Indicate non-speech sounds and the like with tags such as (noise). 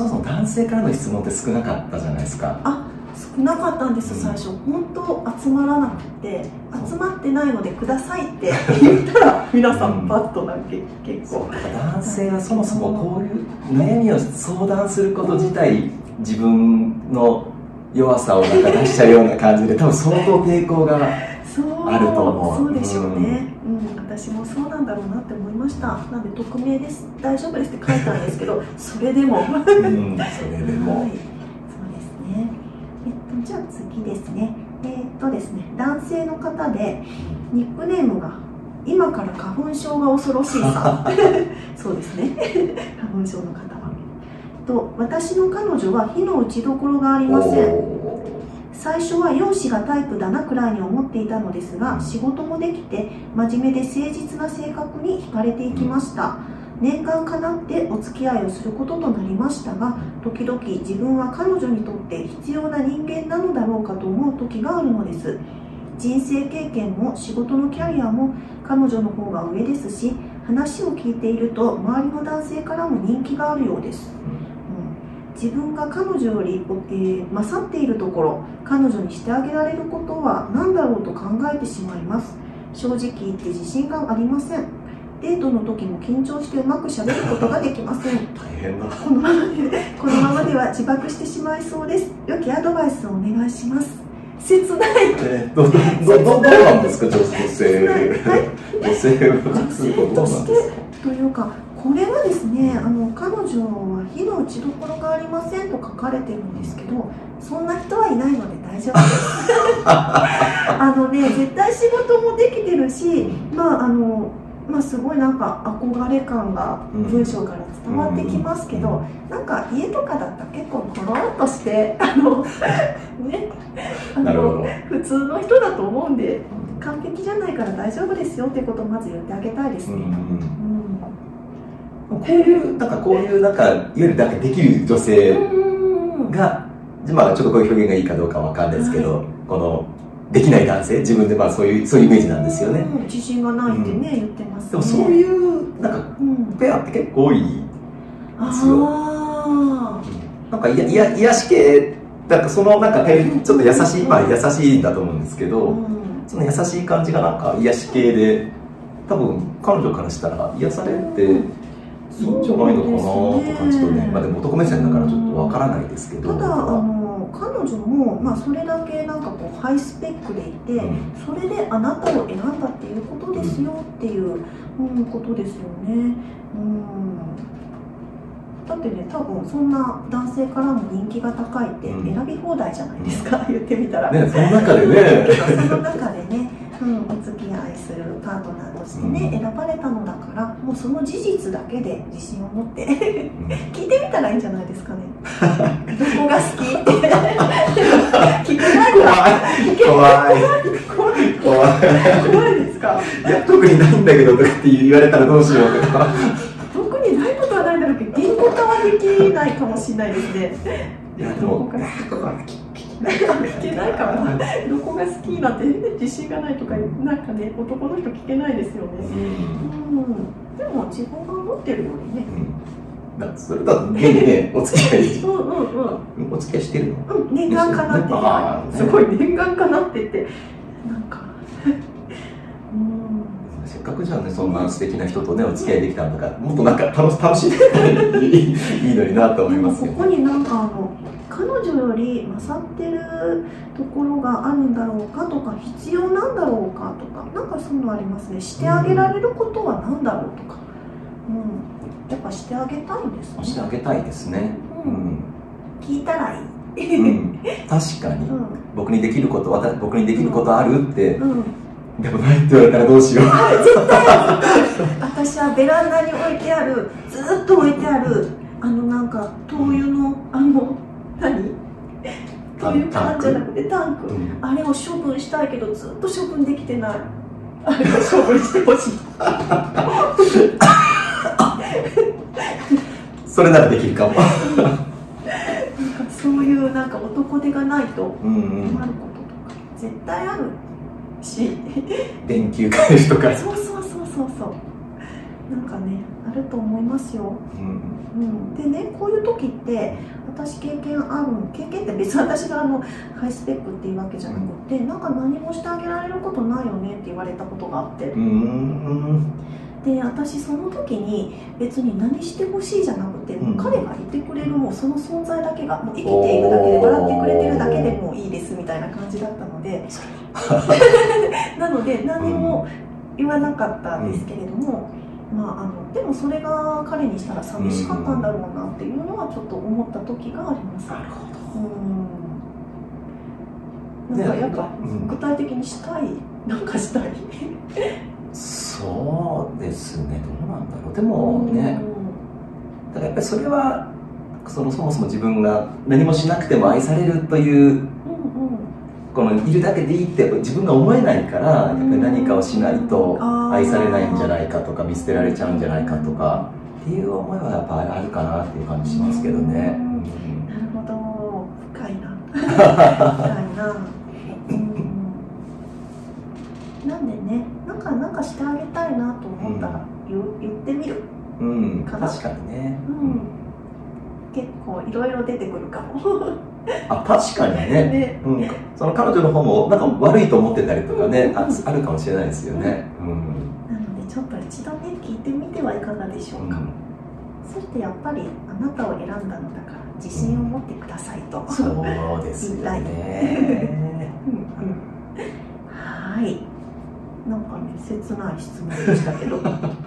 そもそも男性からの質問って少なかったじゃないですか。あ少なかったんです、うん。最初。本当集まらなくて集まってないのでくださいって (laughs) 言ったら皆さうん。んパッとなんか結構、男性はそもそもこういう悩みを相談すること自体自分の弱さをなんか出しちゃうような感じで多分相当抵抗があると思うそうでしょうね、うん私もそうなんだろうなって思いましたなんで匿名です大丈夫ですって書いたんですけど (laughs) それでもうんそれでも、はい、そうですね。えっと、じゃあ次ですね。えっとですね、男性の方で、ニックネームが、今から花粉症が恐ろしいさ。(laughs) そうですね。(laughs) 花粉症の方は。と、私の彼女は火の打ちどころがありません。最初は容姿がタイプだなくらいに思っていたのですが仕事もできて真面目で誠実な性格に惹かれていきました。念願かなってお付き合いをすることとなりましたが時々自分は彼女にとって必要な人間なのだろうかと思う時があるのです。人生経験も仕事のキャリアも彼女の方が上ですし話を聞いていると周りの男性からも人気があるようです。自分が彼女より、えー勝っているところ彼女にしてあげられることは何だろうと考えてしまいます。正直言って自信がありません。デートの時も緊張してうまくしゃべることができません。大変だ。このままでこのままでは自爆してしまいそうです。良きアドバイスをお願いします。切ない。えーどどどどどうなんですか？女性。はい。女性は女性としてというかこれはですねあの彼女は火の打ちどころがありませんと書かれてるんですけどそんな人はいないので大丈夫です。(laughs) あのね絶対仕事もできてるしまああのまあすごいなんか憧れ感が文章から伝わってきますけど、なんか家とかだったら結構コロンとしてあのねあの普通の人だと思うんで完璧じゃないから大丈夫ですよってことをまず言ってあげたいですね。うんうんこういうなんかこういうなんかいわゆるなんかできる女性うんが、まあちょっとこういう表現がいいかどうかわかんないですけど、はこのできない男性自分でまあそういうそういうイメージなんですよね。うん自信がないってね、言ってますね。でもそういうなんかうん、ペアって結構多い。ですよあなんかいやいや癒し系なんかそのなんかちょっと優しいまあ優しいんだと思うんですけあ、ど、うんその優しい感じがなんか癒し系で多分彼女からしたら癒されていいんじゃないのかなと感じとね、まあでも男目線だからちょっとわからないですけど。ただあの彼女も、まあ、それだけなんかこうハイスペックでいて、うんそれであなたを選んだっていうことですよっていう、うん、ことですよね。うん、だってね多分そんな男性からも人気が高いってうん。選び放題じゃないですか、(laughs) 言ってみたら。ね、その中でね。その中でね、(laughs) うん、お付き合いするパートナーとしてね、うん。選ばれたのだからもうその事実だけで自信を持って。うん。(laughs) 聞いてみたらいいんじゃないですかね。どこが好きって。聞けない。怖い。怖い。怖い。ですか？いや特にないんだけどとかって言われたらどうしようとか特にないことはないんだろうけど言語化はできないかもしれないですね。いやでも聞けないからなどこが好きなんて自信がないとかなんかね男の人聞けないですよね。うん。うん。でも自分が思ってるよりね。うん。だそれだと現にね (laughs) お付き合い。うんうんうん。お付き合いしてるの？うん。念願かなって。すごい念願かなって言って。なんかっかくじゃあねそんな素敵な人とねお付き合いできたんだからもっとなんか楽し楽しい (laughs) いいのになと思いますここになんかあの彼女より勝ってるところがあるんだろうかとか必要なんだろうかとかなんかそういうのありますね。してあげられることは何だろうとか、うん、やっぱしてあげたいんですね。してあげたいですね。うん、聞いたらいい、うん、確かに。うん。僕にできること僕にできることあるってうん、でもないって言われたらどうしよう。私はベランダに置いてある。ずっと置いてある。あのなんか灯油のあの何？灯油缶じゃなくてタンク。うん。あれを処分したいけどずっと処分できてない。あれを処分してほしい。(laughs) それならできるかも。なんかそういうなんか男手がないとうんうん困ることとか絶対あるし電球返しとか。そうそうそうそうそう。なんかねあると思いますよ、うん。うん、でねこういう時って私経験ある経験って別に私があのハイスペックっていうわけじゃなくてなんか何もしてあげられることないよねって言われたことがあって。うんうんで私その時に別に何してほしいじゃなくて、うん。彼がいてくれるもうその存在だけがもう生きているだけで笑ってくれてるだけでもういいですみたいな感じだったので。(laughs) なので何も言わなかったんですけれども、まあ、あのでもそれが彼にしたら寂しかったんだろうなっていうのはちょっと思った時があります。なるほど。うん。なんかやっぱうん。具体的にしたい？なんかしたい？そうですね。どうなんだろう。でもね。だからやっぱりそれはそのそもそも自分が何もしなくても愛されるというこのいるだけでいいって自分が思えないからやっぱり何かをしないと愛されないんじゃないかとか見捨てられちゃうんじゃないかとかっていう思いはやっぱあるかなっていう感じしますけどね。なるほど。深いな (laughs) なんかなんかしてあげたいなと思った。ら言,、う言ってみる。うん、確かにね。うん。結構いろいろ出てくるかも。あ確かにね。(laughs) ね。うん、その彼女の方もなんか悪いと思ってたりとかね、ああるかもしれないですよね。うん。なのでちょっと一度ね聞いてみてはいかがでしょうか、うん。そしてやっぱりあなたを選んだのだから自信を持ってくださいと、そうですよね。(laughs) うんうん。はいなんかね切ない質問でしたけど。